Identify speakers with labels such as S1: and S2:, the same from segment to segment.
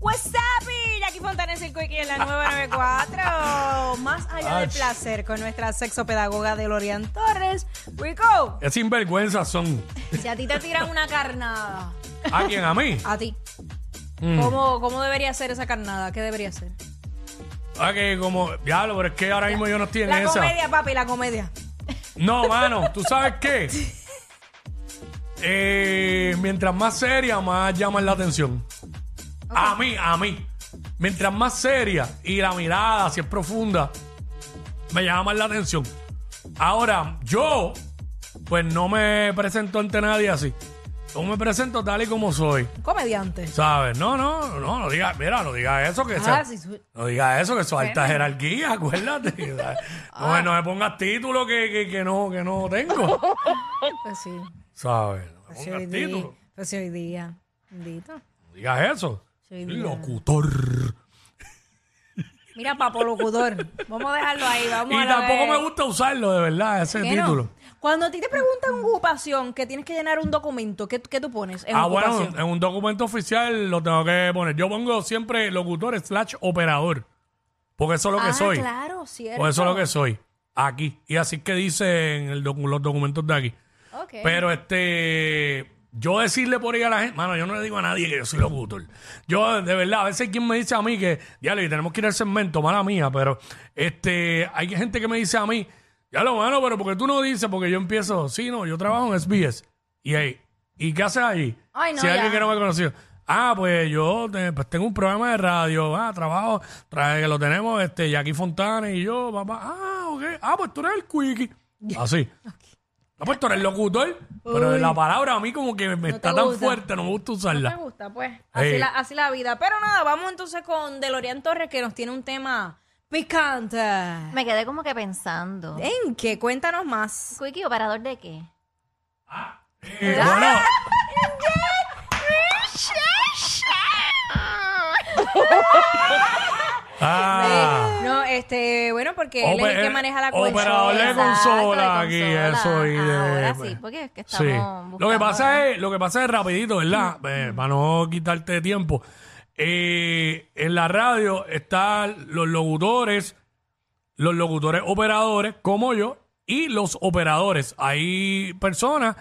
S1: What's up, y Jackie Fontanes el Quickie en la 994. Más allá del
S2: Ach.
S1: placer con nuestra sexopedagoga Delorian Torres. Rico,
S2: Qué sinvergüenza son.
S1: si a ti te tiran una carnada,
S2: ¿A quién? ¿A mí?
S1: a ti,
S2: Mm.
S1: ¿cómo, ¿cómo debería ser esa carnada? ¿Qué debería ser?
S2: Ah, que como, diablo, pero es que ahora mismo yo no estoy en
S1: La
S2: esa.
S1: comedia, papi, la comedia.
S2: No, mano, ¿tú sabes qué? Eh, mientras más seria, más llaman la atención. A mí, a mí. Mientras más seria y la mirada, si es profunda, me llama más la atención. Ahora, yo, pues no me presento ante nadie así. Yo me presento tal y como soy.
S1: Comediante.
S2: ¿Sabes? No, no, no, no diga, mira, no diga eso que
S1: Ah,
S2: sea-
S1: sí, sí.
S2: no diga eso, que eso es alta jerarquía, acuérdate. No, me- no me pongas título que, que, que no, que no tengo.
S1: Pues sí.
S2: ¿Sabes? No me
S1: Pues hoy
S2: pongas
S1: día.
S2: título.
S1: Pues hoy día. Bendito.
S2: No digas eso. Soy
S1: día.
S2: Locutor.
S1: Mira, papo locutor. Vamos a dejarlo ahí. Vamos
S2: Y
S1: a la
S2: tampoco me gusta usarlo, de verdad, ese
S1: ¿Qué no?
S2: título.
S1: Cuando a ti te preguntan ocupación, que tienes que llenar un documento, ¿qué, qué tú pones en
S2: Ah, bueno,
S1: ocupación?
S2: en un documento oficial lo tengo que poner. Yo pongo siempre locutor slash operador. Porque eso es lo que
S1: ah,
S2: soy.
S1: claro, cierto.
S2: Pues eso es lo que soy. Aquí. Y así que dice en el docu- los documentos de aquí. Pero este, yo decirle por ahí a la gente, mano, yo no le digo a nadie que yo soy locutor. Yo, de verdad, a veces hay quien me dice a mí que, ya le tenemos que ir al segmento, mala mía, pero este, hay gente que me dice a mí, ya lo mano, pero porque tú no dices, porque yo empiezo, sí, no, yo trabajo en SBS. Y ahí, ¿y qué haces ahí?
S1: Ay, no,
S2: si hay alguien que no me conoció. Ah, pues yo te- pues tengo un programa de radio, ah, trabajo, trae, que lo tenemos, este, Jackie Fontana y yo, papá, ah, ok, ah, pues tú eres el quickie. Así. No, pues tú eres locutor, pero la palabra a mí como que me está tan
S1: gusta.
S2: fuerte, no me gusta
S1: Me
S2: usarla.
S1: gusta, pues. Así,
S2: Ey.
S1: la, así la vida. Pero nada, vamos entonces con Delorian Torres, que nos tiene un tema picante.
S3: Me quedé como que pensando.
S1: ¿En qué? Cuéntanos más.
S3: Quickie, ¿operador de qué?
S2: Eh, bueno, ah,
S1: No, este, bueno, porque él es el que
S2: Ope-
S1: maneja la
S2: operador de
S1: cuestión.
S3: Exacto,
S2: consola
S3: de
S2: aquí,
S3: consola.
S2: eso y de-
S3: Ahora sí, porque es que
S2: Sí. Lo que pasa es, lo que pasa es rapidito, ¿verdad? Eh, para no quitarte tiempo. Eh, en la radio están los locutores, los locutores operadores, como yo, y los operadores. Hay personas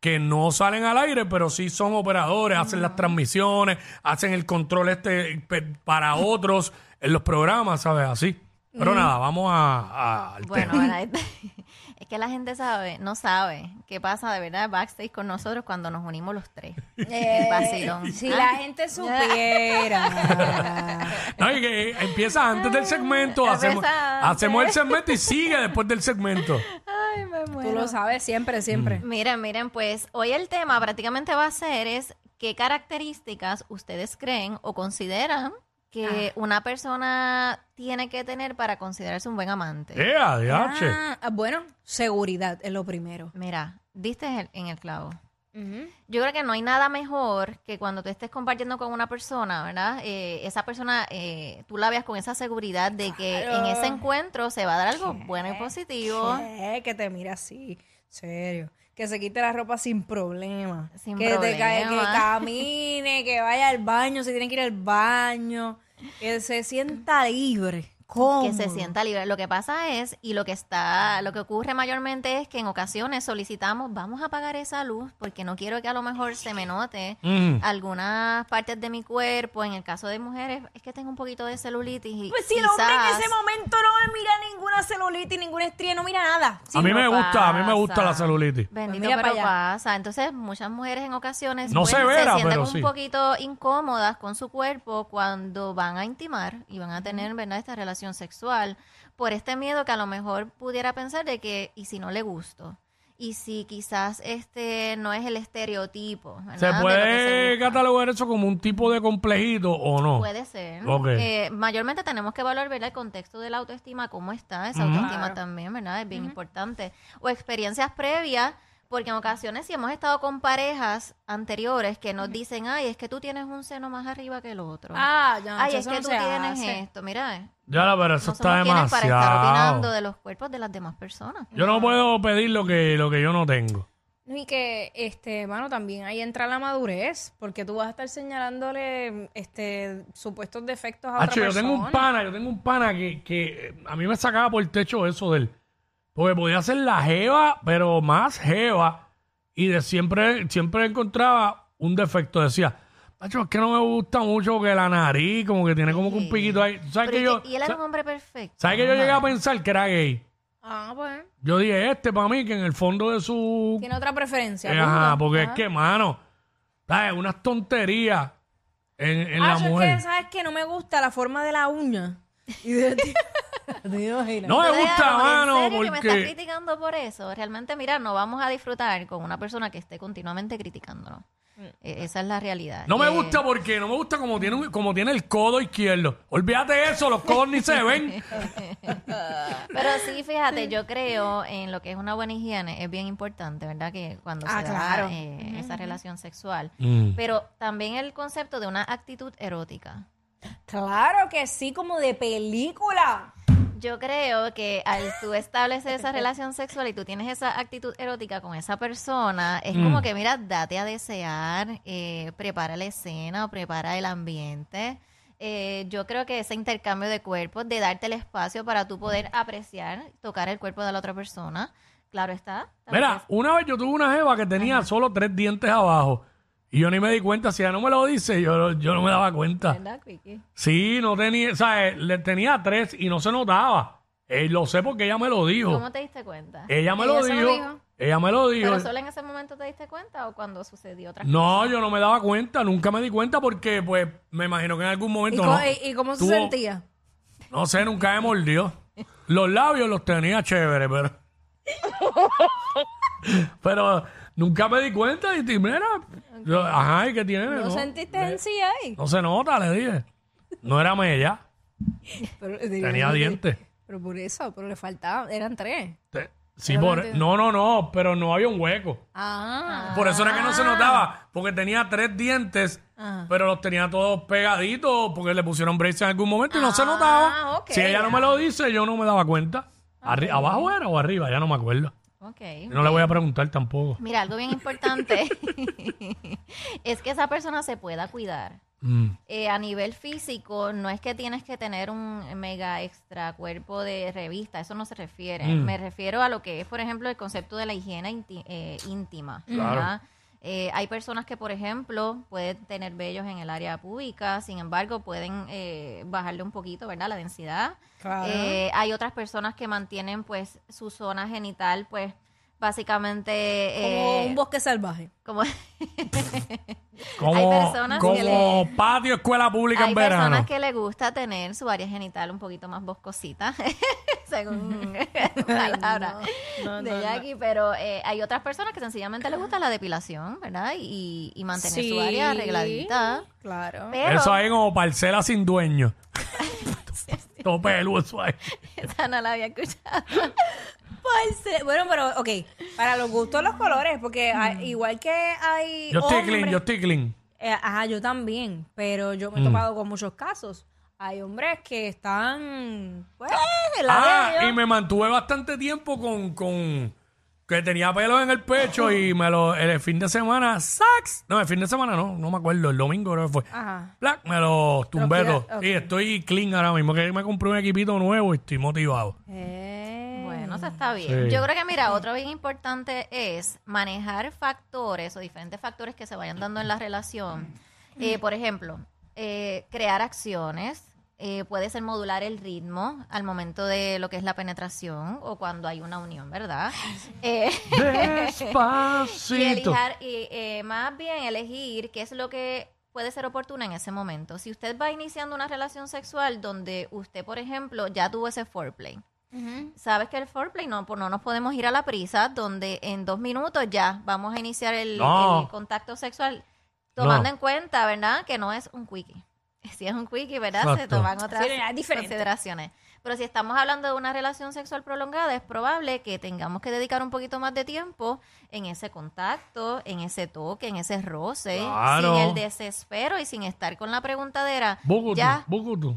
S2: que no salen al aire, pero sí son operadores, hacen las transmisiones, hacen el control este pe- para otros en los programas, ¿sabes? Así. Pero nada, vamos a, a- al
S3: Bueno,
S2: tema.
S3: bueno, es es que la gente sabe, no sabe qué pasa de verdad backstage con nosotros cuando nos unimos los tres.
S1: Eh,
S3: Vacilón.
S1: Si
S3: Ah.
S1: la gente supiera.
S2: No, y que empieza antes del segmento, hacemos,
S3: Empieza antes.
S2: hacemos el segmento y sigue después del segmento.
S3: Ay, me
S1: Tú
S3: muero.
S1: lo sabes siempre, siempre.
S3: Miren, miren, pues hoy el tema prácticamente va a ser es qué características ustedes creen o consideran que una persona tiene que tener para considerarse un buen amante.
S2: ¡Eh!
S1: Ah, bueno, seguridad es lo primero.
S3: Mira, diste en el, en el clavo. Yo creo que no hay nada mejor que cuando tú estés compartiendo con una persona, ¿verdad? Eh, esa persona, eh, tú la veas con esa seguridad de que en ese encuentro se va a dar algo bueno y positivo.
S1: Eh, que te mira así, serio. Que se quite la ropa sin problema.
S3: Sin
S1: que te cae, que
S3: problema.
S1: camine, que vaya al baño, si tiene que ir al baño. Que se sienta libre. ¿Cómo?
S3: que se sienta libre. Lo que pasa es, y lo que está, lo que ocurre mayormente es que en ocasiones solicitamos, vamos a apagar esa luz porque no quiero que a lo mejor se me note
S2: Mm.
S3: algunas partes de mi cuerpo. En el caso de mujeres, es que tengo un poquito de celulitis y
S1: Pues si el hombre en ese momento no mira ninguna celulitis, ninguna estría, no mira nada. Sí,
S2: a mí
S3: no
S2: me gusta, a mí me gusta la celulitis.
S3: Bendito,
S1: Pues mira
S3: pero
S1: para allá.
S3: pasa. Entonces, muchas mujeres en ocasiones
S2: No
S3: pues,
S2: severa,
S3: se sienten
S2: pero
S3: un
S2: sí.
S3: poquito incómodas con su cuerpo cuando van a intimar y van a tener, ¿verdad?, esta relación sexual. por este miedo que a lo mejor pudiera pensar de que, ¿y si no le gusto? Y si quizás este no es el estereotipo. ¿verdad?
S2: ¿Se puede catalogar eso como un tipo de complejito o no?
S3: Puede ser.
S2: Ok.
S3: Eh, mayormente tenemos que evaluar ¿verdad? el contexto de la autoestima, cómo está esa autoestima
S1: Claro.
S3: también, ¿verdad? Es bien importante. O experiencias previas, porque en ocasiones si hemos estado con parejas anteriores que nos dicen, ay, es que tú tienes un seno más arriba que el otro.
S1: Ah, ya,
S3: ay, es
S1: eso
S3: que
S1: no
S3: tú
S1: se
S3: tienes
S1: hace.
S3: esto. Mira, eh,
S2: Ya, pero eso
S3: no
S2: está
S3: somos quienes para estar opinando
S2: demasiado.
S3: de los cuerpos de las demás personas.
S2: Yo no puedo pedir lo que, lo que yo no tengo.
S1: No, Y que, este, mano, también ahí entra la madurez, porque tú vas a estar señalándole, este, supuestos defectos a
S2: Hacho,
S1: otra
S2: yo tengo un pana, yo tengo un pana que, que eh, a mí me sacaba por el techo eso de él. Porque podía ser la jeva, pero más jeva. Y de siempre, siempre encontraba un defecto. Decía, Hacho, es que no me gusta mucho que la nariz, como que tiene como que un piquito ahí. ¿Sabes
S3: Pero
S2: que
S3: y,
S2: yo,
S3: que- y él era un hombre perfecto.
S2: ¿sabes que yo llegué a pensar que era gay?
S1: Ah, pues,
S2: Yo dije, este para mí, que en el fondo de su...
S1: tiene otra preferencia.
S2: Eh, ajá, porque
S1: Ajá.
S2: es que, mano, ¿sabes? Unas tonterías en, en
S1: Ah,
S2: la
S1: yo es
S2: mujer.
S1: que, ¿sabes qué? No me gusta la forma de la uña. Y de ¿Te imaginas?
S2: No me
S3: Pero,
S2: gusta,
S3: Diana,
S2: mano,
S3: ¿En serio que me estás
S2: porque...
S3: criticando por eso? Realmente, mira, no vamos a disfrutar con una persona que esté continuamente criticándonos. Eh, esa es la realidad.
S2: No me
S3: Eh,
S2: gusta porque no me gusta como tiene, un- como tiene el codo izquierdo. Olvídate eso, los codos ni se ven.
S3: Pero sí, fíjate, yo creo en lo que es una buena higiene. Es bien importante, ¿verdad? Que cuando
S1: Ah,
S3: se
S1: claro.
S3: da eh, esa relación sexual.
S2: Mm.
S3: Pero también el concepto de una actitud erótica.
S1: Claro que sí, como de película.
S3: Yo creo que al tú establecer esa relación sexual y tú tienes esa actitud erótica con esa persona, es
S2: Mm.
S3: como que, mira, date a desear, eh, prepara la escena, prepara el ambiente. Eh, yo creo que ese intercambio de cuerpos, de darte el espacio para tú poder apreciar, tocar el cuerpo de la otra persona, claro está.
S2: Mira, una vez yo tuve una jeva que tenía solo tres dientes abajo. Y yo ni me di cuenta. Si ella no me lo dice, yo, yo no me daba cuenta.
S3: ¿verdad, Quickie?
S2: Sí, no tenía... O sea, eh, le tenía tres y no se notaba. Eh, lo sé porque ella me lo dijo.
S3: ¿Cómo te diste cuenta?
S2: Ella me
S1: Ella
S2: lo
S1: se lo
S2: dijo.
S1: dijo.
S2: Ella me lo dijo.
S3: ¿Pero solo en ese momento te diste cuenta o cuando sucedió otra
S2: No, yo no me daba cuenta, nunca me di cuenta porque, pues, me imagino que en algún
S1: ¿Y,
S2: momento.
S1: co-
S2: no,
S1: y- y cómo se
S2: tuvo-
S1: sentía?
S2: No sé, nunca me mordió. Los labios los tenía chévere, pero. pero nunca me di cuenta y, mira, yo, ajá, ¿y qué tiene?
S1: ¿No, sentiste en sí ahí?
S2: no se nota, le dije. No era mella,
S1: Pero,
S2: tenía dientes.
S1: Pero por eso, pero le faltaba, eran tres.
S2: Te- Sí, por, no, no, no, pero no había un hueco.
S1: Ah,
S2: Por eso era que no se notaba, porque tenía tres dientes,
S1: Ajá.
S2: pero los tenía todos pegaditos, porque le pusieron braces en algún momento y no se
S1: Ah,
S2: notaba.
S1: ok,
S2: si ella no me lo dice, yo no me daba cuenta. Arri- ¿Abajo era o arriba? Ya no me acuerdo.
S3: Ok.
S2: No le voy a preguntar tampoco.
S3: Mira, algo bien importante es que esa persona se pueda cuidar.
S2: Mm.
S3: Eh, a nivel físico, no es que tienes que tener un mega extra cuerpo de revista, eso no se refiere.
S2: Mm.
S3: Me refiero a lo que es, por ejemplo, el concepto de la higiene eh, íntima.
S2: Claro.
S3: Eh, hay personas que, por ejemplo, pueden tener vellos en el área pública, sin embargo, pueden eh, bajarle un poquito, ¿verdad? La densidad.
S1: Claro.
S3: Eh, hay otras personas que mantienen, pues, su zona genital, pues, básicamente...
S1: como
S3: eh,
S1: un bosque salvaje.
S3: como
S2: Como,
S3: Hay personas
S2: como
S3: que le-
S2: patio escuela pública
S3: Hay
S2: en verano.
S3: personas que les gusta tener su área genital un poquito más boscosita, según la palabra
S1: no,
S3: de
S1: no, no.
S3: Jackie, pero eh, hay otras personas que sencillamente les gusta la depilación, ¿verdad? Y, y mantener su área arregladita.
S1: Claro.
S3: Pero
S2: Eso ahí como parcela sin dueño. Todo peludo eso ahí.
S3: esa no la había escuchado.
S1: Bueno, pero, ok, para los gustos los colores, porque hay- igual que hay
S2: Yo estoy clean, yo estoy clean.
S1: Eh, ajá, yo también, pero yo me he
S2: Mm.
S1: topado con muchos casos. Hay hombres que están, pues, en la
S2: Ah,
S1: ellos.
S2: y me mantuve bastante tiempo con, con que tenía pelos en el pecho y me lo el fin de semana, sax. No, el fin de semana no, no me acuerdo, el domingo creo que fue.
S1: Ajá.
S2: Black, me lo tumbé
S1: ok.
S2: Y estoy clean ahora mismo, que me compré un equipito nuevo y estoy motivado.
S1: Eh,
S3: Bueno, eso está bien.
S2: Sí.
S3: Yo creo que, mira, otro bien importante es manejar factores o diferentes factores que se vayan dando en la relación. Eh, por ejemplo, eh, crear acciones. eh, puede ser modular el ritmo al momento de lo que es la penetración o cuando hay una unión, ¿verdad? Eh, y
S2: Despacito.
S3: elijar, y, eh, más bien elegir qué es lo que puede ser oportuna en ese momento. Si usted va iniciando una relación sexual donde usted, por ejemplo, ya tuvo ese foreplay, sabes que el foreplay no, pues no nos podemos ir a la prisa, donde en dos minutos ya vamos a iniciar el,
S2: No.
S3: el contacto sexual, tomando
S2: No.
S3: en cuenta, ¿verdad? Que no es un quickie. Si es un quickie, ¿verdad? Se toman otras
S1: Sí,
S3: consideraciones. Pero si estamos hablando de una relación sexual prolongada, es probable que tengamos que dedicar un poquito más de tiempo en ese contacto, en ese toque, en ese roce,
S2: Claro.
S3: sin el desespero y sin estar con la preguntadera. Ya,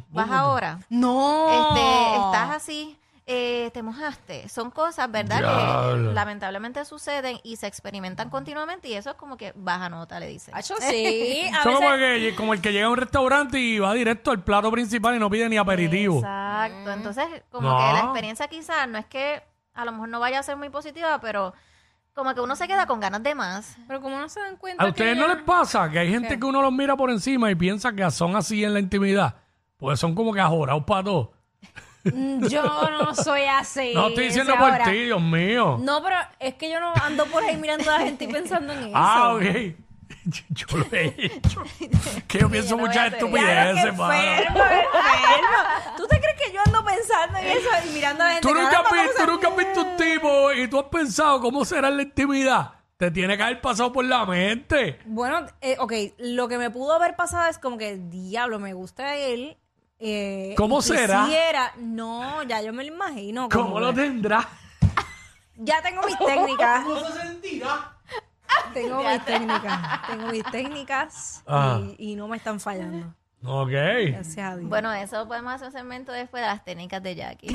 S3: vas ahora.
S1: No.
S3: Este, estás así, eh, te mojaste. Son cosas, ¿verdad?
S2: Diablo.
S3: Que lamentablemente suceden y se experimentan continuamente y eso es como que baja nota, le dicen.
S1: Hacho, sí. A
S2: Eso como,
S1: veces,
S2: que- como el que llega a un restaurante y va directo al plato principal y no pide ni aperitivo.
S3: Exacto. Entonces, como
S2: No.
S3: que la experiencia quizás no es que a lo mejor no vaya a ser muy positiva, pero como que uno se queda con ganas de más.
S1: Pero como no se dan cuenta.
S2: ¿A ustedes
S1: que
S2: no
S1: ya-
S2: les pasa que hay gente que uno los mira por encima y piensa que son así en la intimidad? Porque son como que ajorados para todo.
S1: Mm, Yo no soy así.
S2: No estoy diciendo por
S1: ahora.
S2: ti, Dios mío.
S1: No, pero es que yo no ando por ahí mirando a la gente y pensando en eso.
S2: ah, ok. Yo lo he hecho. que yo pienso muchas estupideces, mano.
S1: ¿Tú te crees que yo ando pensando en eso y mirando a la gente?
S2: ¿Tú nunca, has
S1: Caramba,
S2: visto,
S1: ¿cómo
S2: tú nunca has visto un tipo y tú has pensado cómo será en la intimidad? Te tiene que haber pasado por la mente.
S1: Bueno, eh, ok, lo que me pudo haber pasado es como que, diablo, me gusta él. Eh,
S2: ¿Cómo será?
S1: quisiera- No, ya yo me lo imagino.
S2: ¿Cómo lo tendrá?
S1: Ya tengo mis técnicas.
S2: ¿Cómo se sentirá?
S1: Tengo mis técnicas. Tengo mis técnicas
S2: Ah.
S1: y, y no me están fallando.
S2: Ok.
S1: Gracias a Dios.
S3: Bueno, eso podemos hacer un segmento después de las técnicas de Jackie.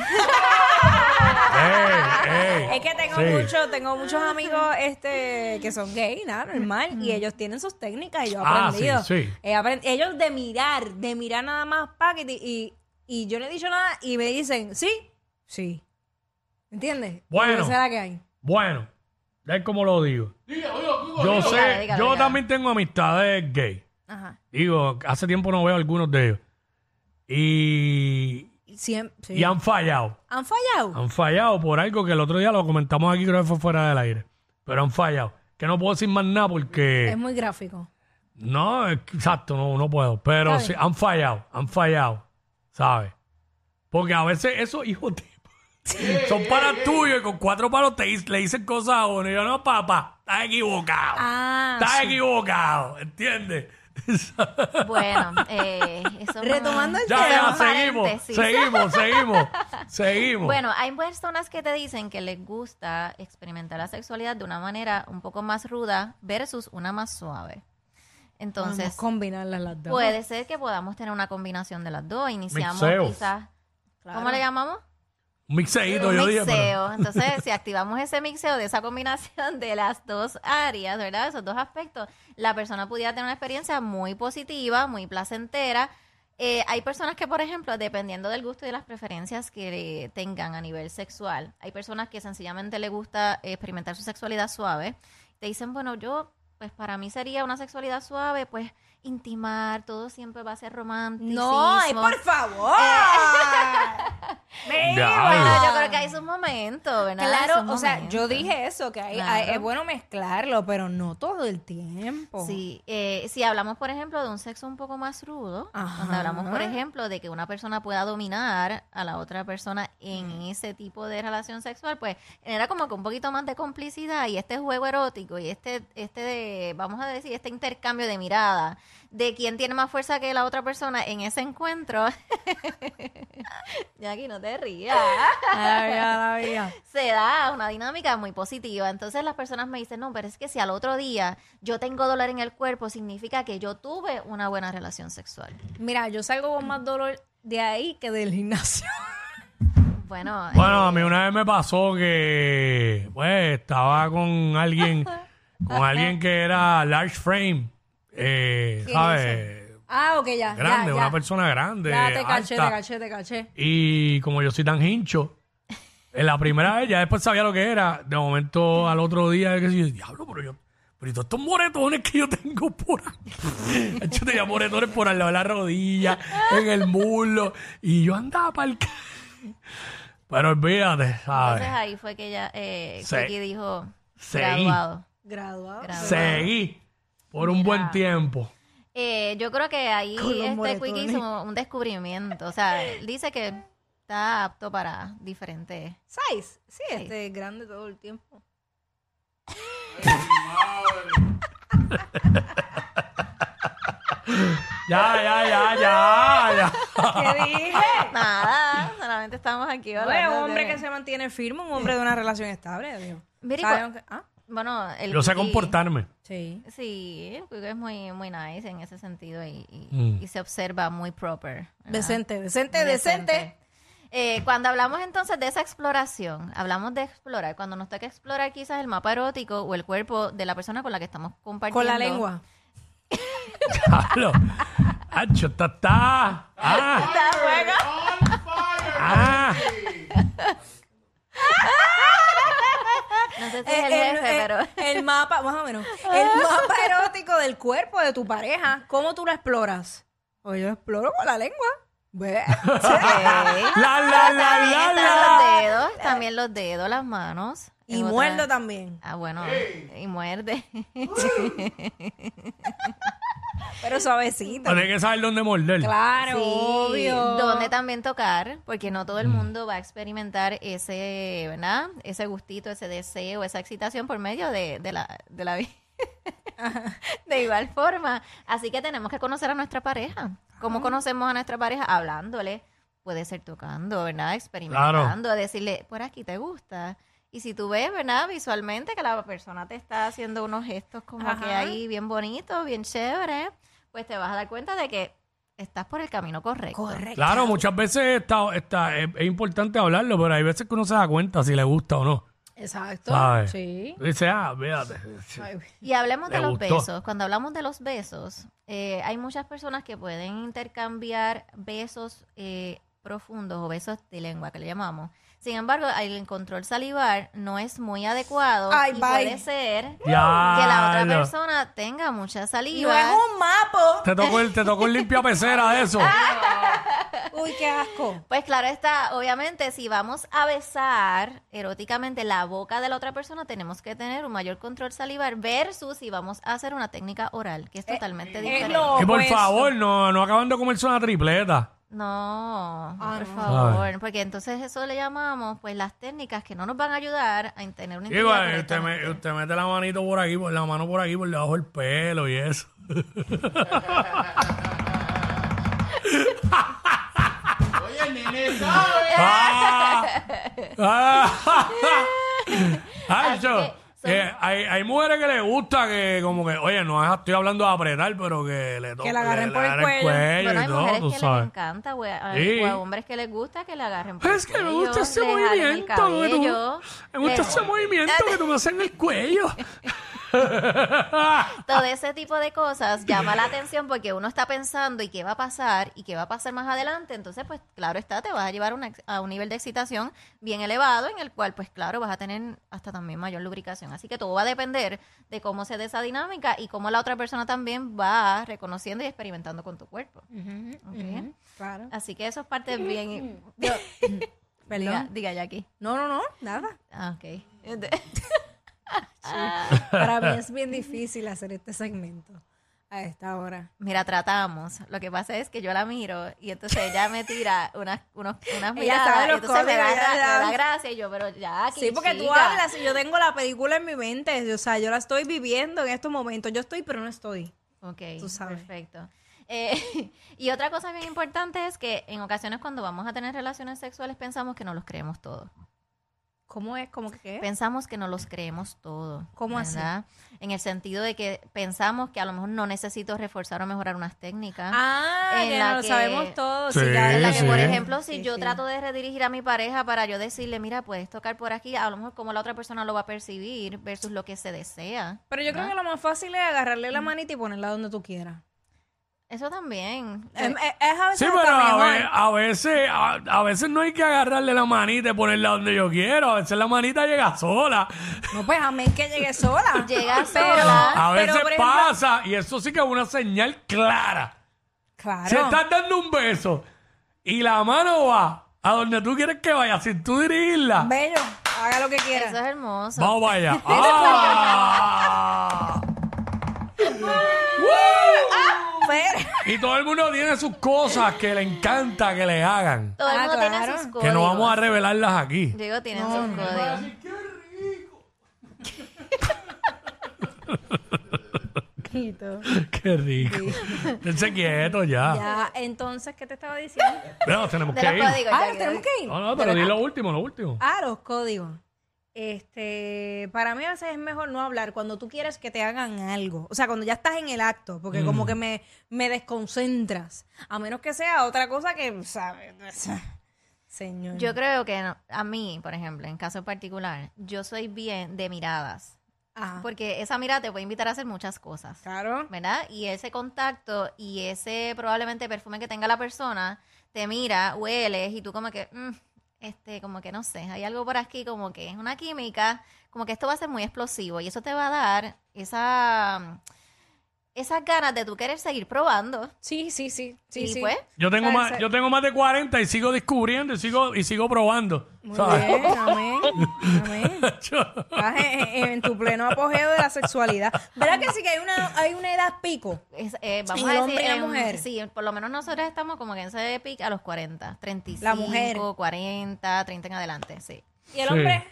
S2: Ey, ey.
S1: Es que tengo
S2: Sí.
S1: mucho, tengo muchos amigos este que son gay, nada, normal, y ellos tienen sus técnicas y yo he
S2: Ah,
S1: aprendido.
S2: sí, sí.
S1: He aprend- ellos de mirar, de mirar nada más paquete y, y yo no he dicho nada y me dicen, sí, sí. ¿Entiendes?
S2: Bueno.
S1: Esa es la que hay.
S2: Bueno, es como lo digo. Yo sé,
S3: Dígalo, dígalo,
S2: yo
S3: dígalo.
S2: también tengo amistades gay.
S1: Ajá.
S2: Digo, hace tiempo no veo algunos de ellos. Y,
S1: Y siem- sí.
S2: y han fallado.
S1: ¿Han fallado?
S2: Han fallado por algo que el otro día lo comentamos aquí, creo que fue fuera del aire. Pero han fallado. Que no puedo decir más nada porque...
S1: Es muy gráfico.
S2: No, es exacto, no, no puedo. Pero
S1: Está
S2: sí,
S1: bien.
S2: han fallado, han fallado, ¿sabes? Porque a veces esos hijos de... son para tuyos y con cuatro palos te, le dicen cosas a uno. Y yo, no, papá, estás equivocado.
S1: Ah,
S2: estás
S1: sí.
S2: equivocado, ¿entiendes?
S3: Bueno, eh, eso
S1: Retomando el
S2: ya,
S1: tema.
S2: ya, seguimos, seguimos, seguimos, seguimos.
S3: Bueno, hay personas que te dicen que les gusta experimentar la sexualidad de una manera un poco más ruda versus una más suave. Entonces,
S1: Podemos combinarlas las dos.
S3: puede ser que podamos tener una combinación de las dos. Iniciamos
S2: Mixeo.
S3: quizás,
S1: Claro.
S3: ¿cómo le llamamos?
S2: Un mixeíto, yo dije, pero...
S3: Entonces, si activamos ese mixeo de esa combinación de las dos áreas, ¿verdad? Esos dos aspectos, la persona pudiera tener una experiencia muy positiva, muy placentera. Eh, hay personas que, por ejemplo, dependiendo del gusto y de las preferencias que tengan a nivel sexual, hay personas que sencillamente les gusta experimentar su sexualidad suave. Te dicen, bueno, yo, pues para mí sería una sexualidad suave, pues intimar, todo siempre va a ser romántico.
S1: No, ay, por favor.
S3: Bueno, yo creo que hay sus momentos, ¿verdad?
S1: Claro,
S3: Sus
S1: o sea,
S3: momentos.
S1: yo dije eso, que hay-
S3: Claro.
S1: hay- es bueno mezclarlo, pero no todo el tiempo.
S3: Sí, eh, si hablamos, por ejemplo, de un sexo un poco más rudo,
S1: Ajá.
S3: donde hablamos, por ejemplo, de que una persona pueda dominar a la otra persona en
S1: Mm.
S3: ese tipo de relación sexual, pues genera como que un poquito más de complicidad y este juego erótico y este, este de, vamos a decir, este intercambio de mirada de quién tiene más fuerza que la otra persona en ese encuentro. Jackie, no te rías.
S1: Ay, la veía.
S3: se da una dinámica muy positiva. Entonces las personas me dicen, no, pero es que si al otro día yo tengo dolor en el cuerpo, significa que yo tuve una buena relación sexual.
S1: Mira, yo salgo con más dolor de ahí que del gimnasio.
S3: Bueno,
S2: Bueno,
S3: eh,
S2: a mí una vez me pasó que, pues, estaba con alguien, con alguien que era large frame, eh,
S1: ¿Qué
S2: ¿sabes?
S1: Ah, ok, ya.
S2: Grande,
S1: ya,
S2: una persona grande,
S1: Ya te caché, te caché, te caché.
S2: Y como yo soy tan hincho, en la primera vez ya después sabía lo que era. De momento al otro día, que yo, diablo, pero yo, pero y todos estos moretones que yo tengo por ahí. yo tenía moretones por al lado de la rodilla, en el muslo. Y yo andaba para el. Pero olvídate,
S3: entonces
S2: ¿sabes?
S3: ahí fue que ella, eh,
S2: Sí.
S3: Dijo,
S2: Seguí.
S3: graduado.
S1: Graduado.
S3: Graduado.
S2: Seguí por un buen tiempo.
S3: Eh, yo creo que ahí este. Quickie hizo un descubrimiento. O sea, dice que está apto para diferentes.
S1: ¿Size? Sí, este es grande todo el tiempo.
S2: Ya, ya, ya, ya, ya.
S1: ¿Qué dije?
S3: Nada, solamente estamos aquí
S1: Oye,
S3: hablando
S1: un hombre
S3: de-
S1: que se mantiene firme, un hombre de una relación estable. Dios.
S3: Mira, y
S1: ¿Sabe
S3: cu-
S1: aunque- ah,
S3: Bueno, el
S2: Yo sé
S3: Quickie-
S2: comportarme.
S1: sí.
S3: Sí, el es muy, muy nice en ese sentido y, y-
S2: Mm.
S3: y se observa muy proper. ¿verdad?
S1: Decente, decente, decente.
S3: Eh, cuando hablamos entonces de esa exploración, hablamos de explorar, cuando nos toca explorar quizás el mapa erótico o el cuerpo de la persona con la que estamos compartiendo.
S1: Con la lengua.
S2: Claro. Hacho, está, está. Ah, ah.
S3: No sé si
S1: Eh,
S3: es el
S1: el,
S3: jefe,
S1: eh,
S3: pero...
S1: el mapa, más o menos. El mapa erótico del cuerpo de tu pareja. ¿Cómo tú lo exploras? O yo lo exploro con la lengua. Ve.
S2: La, la, la,
S3: También
S2: la, la.
S3: los dedos, también los dedos, las manos.
S1: Y muerdo también.
S3: Ah, bueno, y muerde.
S1: Pero suavecito.
S2: Tienes que saber dónde morder.
S1: Claro,
S3: Sí,
S1: obvio.
S3: donde también tocar, porque no todo el
S2: Mm.
S3: mundo va a experimentar ese, ¿verdad? Ese gustito, ese deseo, esa excitación por medio de, de la, de la vida. de igual forma. Así que tenemos que conocer a nuestra pareja. ¿Cómo conocemos a nuestra pareja? Hablándole, puede ser tocando, ¿verdad? Experimentando, decirle, por aquí te gusta. Y si tú ves, ¿verdad? Visualmente que la persona te está haciendo unos gestos como que ahí bien bonitos, bien chévere, pues te vas a dar cuenta de que estás por el camino correcto.
S1: Correcto.
S2: Claro, muchas veces está, está, es, es importante hablarlo, pero hay veces que uno se da cuenta si le gusta o no.
S1: Exacto.
S2: ¿Sabes?
S1: Sí.
S2: Dice, ah, fíjate.
S3: Y hablemos de los
S2: gustó.
S3: besos. Cuando hablamos de los besos, eh, hay muchas personas que pueden intercambiar besos eh, profundos o besos de lengua, que le llamamos. Sin embargo, el control salivar no es muy adecuado
S1: Ay,
S3: y
S1: bye.
S3: puede ser que la otra persona tenga mucha
S1: No
S3: saliva.
S1: es un mapo.
S2: Te tocó el, te tocó el limpia pecera de eso.
S1: Uy, qué asco.
S3: Pues claro está, obviamente, si vamos a besar eróticamente la boca de la otra persona, tenemos que tener un mayor control salivar versus si vamos a hacer una técnica oral, que es totalmente
S1: es
S3: diferente.
S1: lo-
S2: Y por
S1: opuesto.
S2: favor, no, no acaban de comerse una tripleta.
S3: No,
S1: Ah,
S3: por
S1: no.
S3: favor, porque entonces eso le llamamos pues las técnicas que no nos van a ayudar a tener intimidad
S2: bueno, usted, me- usted mete la manito por aquí, por la mano por aquí, por debajo del pelo y eso.
S4: Oye, el nene sabe.
S2: ¡Ah! ¡Ah! Ay, yo,
S3: que son-
S2: eh, hay, hay mujeres que les gusta que como que, oye, no es- estoy hablando de apretar, pero que le toquen.
S1: la agarren por el cuello.
S3: Bueno,
S2: y
S3: hay
S2: todo,
S3: mujeres
S2: tú
S3: que les
S2: sabes.
S3: encanta, güey, a,
S2: Sí.
S3: o a hombres que les gusta que le agarren por
S2: Es
S3: el
S2: que me
S3: cuello,
S2: gusta ese
S3: le jalen el
S2: movimiento. que tú-
S3: cabello,
S2: me gusta
S3: le-
S2: ese movimiento que tú me haces en el cuello.
S3: Todo ese tipo de cosas llama la atención porque uno está pensando y qué va a pasar y qué va a pasar más adelante. Entonces, pues claro está, te vas a llevar una a un nivel de excitación bien elevado en el cual, pues claro, vas a tener hasta también mayor lubricación. Así que todo va a depender de cómo se dé esa dinámica y cómo la otra persona también va reconociendo y experimentando con tu cuerpo. Ok.
S1: Claro.
S3: Así que eso es parte bien...
S1: Yo-
S3: diga, diga Jackie.
S1: No, no, no, nada.
S3: Ah, ok.
S1: Para mí es bien difícil hacer este segmento a esta hora.
S3: Mira, tratamos. Lo que pasa es que yo la miro y entonces ella me tira unas, unos, unas
S1: Ella
S3: miradas y entonces me da, me da gracia y yo, pero ya
S1: Sí, porque tú hablas y yo tengo la película en mi mente. O sea, yo la estoy viviendo en estos momentos. Yo estoy, pero no estoy.
S3: Ok,
S1: Tú sabes.
S3: perfecto. Eh, y otra cosa bien importante es que en ocasiones cuando vamos a tener relaciones sexuales pensamos que no los creemos todos.
S1: ¿Cómo es? ¿Cómo que qué?
S3: Pensamos que no los creemos todo.
S1: ¿Cómo así?
S3: En el sentido de que pensamos que a lo mejor no necesito reforzar o mejorar unas técnicas.
S1: Ah,
S3: en
S1: que
S3: la
S1: no lo
S3: que-
S1: sabemos todos.
S2: Sí,
S1: ya,
S3: En la que,
S2: sí.
S3: por ejemplo, si
S1: Sí,
S3: yo
S1: sí.
S3: trato de redirigir a mi pareja para yo decirle, mira, puedes tocar por aquí, a lo mejor como la otra persona lo va a percibir versus lo que se desea.
S1: Pero yo creo que lo más fácil es agarrarle la manita y ponerla donde tú quieras.
S3: Eso también.
S1: Es, es- a veces
S2: Sí,
S1: hasta
S2: pero a,
S1: mejor.
S2: ve- a veces a, a veces no hay que agarrarle la manita y ponerla donde yo quiero. A veces la manita llega sola.
S1: No, pues a mí que llegue sola.
S3: Llega sola.
S2: A veces
S1: por ejemplo-
S2: pasa y eso sí que es una señal clara.
S1: Claro.
S2: Si estás dando un beso y la mano va a donde tú quieres que vaya sin tú dirigirla,
S1: Bello, haga lo que
S3: Eso
S1: quiera.
S3: es hermoso.
S2: vamos para allá. ¡Ah! Todo el mundo tiene sus cosas que le encanta que le hagan.
S3: Todo el
S1: Ah,
S3: mundo
S1: claro.
S3: tiene sus códigos.
S2: Que no vamos a revelarlas aquí.
S3: Digo, tienen sus códigos.
S2: Qué rico. Dense quieto ya.
S1: Ya, entonces, ¿qué te estaba diciendo?
S2: Bueno, tenemos
S3: De
S2: que
S3: los
S2: ir.
S3: códigos.
S1: Ah, tenemos que ir.
S2: No, no, pero di lo último, lo último.
S1: Ah, los códigos. Este, para mí a veces es mejor no hablar cuando tú quieres que te hagan algo. O sea, cuando ya estás en el acto, porque
S2: Mm.
S1: como que me, me desconcentras. A menos que sea otra cosa que, ¿sabes? Señor.
S3: Yo creo que no- a mí, por ejemplo, en caso particular, yo soy bien de miradas.
S1: Ajá.
S3: Porque esa mirada te puede invitar a hacer muchas cosas.
S1: Claro.
S3: ¿verdad? Y ese contacto y ese probablemente perfume que tenga la persona, te mira, hueles y tú como que, mm, este, como que no sé, hay algo por aquí como que es una química, como que esto va a ser muy explosivo y eso te va a dar esa, esas ganas de tú querer seguir probando.
S1: Sí, sí, sí. Sí,
S3: y
S1: sí.
S3: pues,
S2: Yo tengo más, yo tengo más de 40 y sigo descubriendo y sigo, y sigo probando.
S1: Muy
S2: ¿sabes?
S1: bien, amén. Amén. Estás en, tu pleno apogeo de la sexualidad. ¿Verdad que sí que hay una, hay una edad pico?
S3: es- eh, vamos
S1: En
S3: a
S1: el
S3: decir,
S1: hombre y la mujer.
S3: sí, por lo menos nosotros estamos como que en ese pic a los 40, 35,
S1: La mujer.
S3: 40, 30 en adelante, sí.
S1: ¿Y el
S2: Sí.
S1: hombre?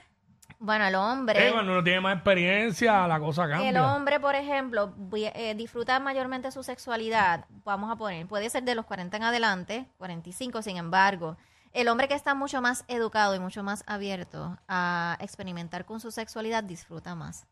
S3: Bueno, el hombre...
S2: Eh, cuando uno tiene más experiencia, la cosa cambia.
S3: El hombre, por ejemplo, eh, disfruta mayormente su sexualidad, vamos a poner, puede ser de los 40 en adelante, 45, sin embargo, el hombre que está mucho más educado y mucho más abierto a experimentar con su sexualidad disfruta más.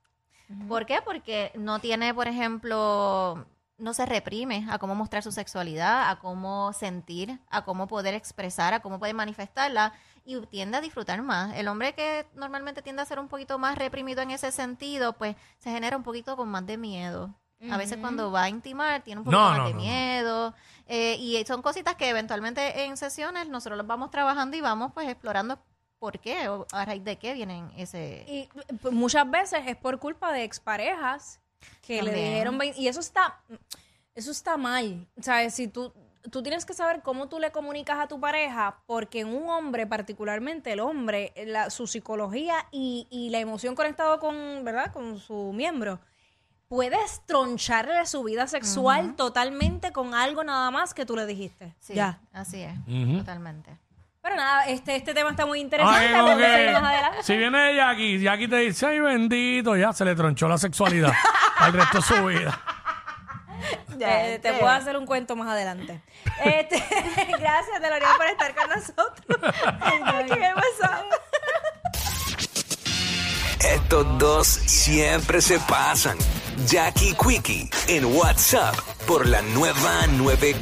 S3: ¿Por qué? Porque no tiene, por ejemplo, no se reprime a cómo mostrar su sexualidad, a cómo sentir, a cómo poder expresar, a cómo poder manifestarla y tiende a disfrutar más. El hombre que normalmente tiende a ser un poquito más reprimido en ese sentido, pues se genera un poquito con más de miedo. A veces cuando va a intimar tiene un poquito
S2: No,
S3: más
S2: no,
S3: de
S2: no, no.
S3: miedo eh, y son cositas que eventualmente en sesiones nosotros los vamos trabajando y vamos pues explorando por qué o a raíz de qué vienen ese...
S1: Y pues, muchas veces es por culpa de exparejas que le dijeron y eso está eso está mal, ¿sabes? Si tú tú tienes que saber cómo tú le comunicas a tu pareja porque en un hombre particularmente el hombre la- su psicología y, y la emoción conectado con, ¿verdad? Con su miembro puedes troncharle su vida sexual totalmente con algo nada más que tú le dijiste.
S3: Sí,
S1: Ya.
S3: así es, totalmente.
S1: Pero nada, este este tema está muy interesante. más adelante.
S2: si viene Jackie, Jackie te dice, ay bendito, ya se le tronchó la sexualidad al resto de su vida.
S1: Eh, te puedo hacer un cuento más adelante. Este, gracias, Delorian, por estar con nosotros.
S5: Estos dos siempre se pasan. Jackie Quickie en WhatsApp por la nueva 94.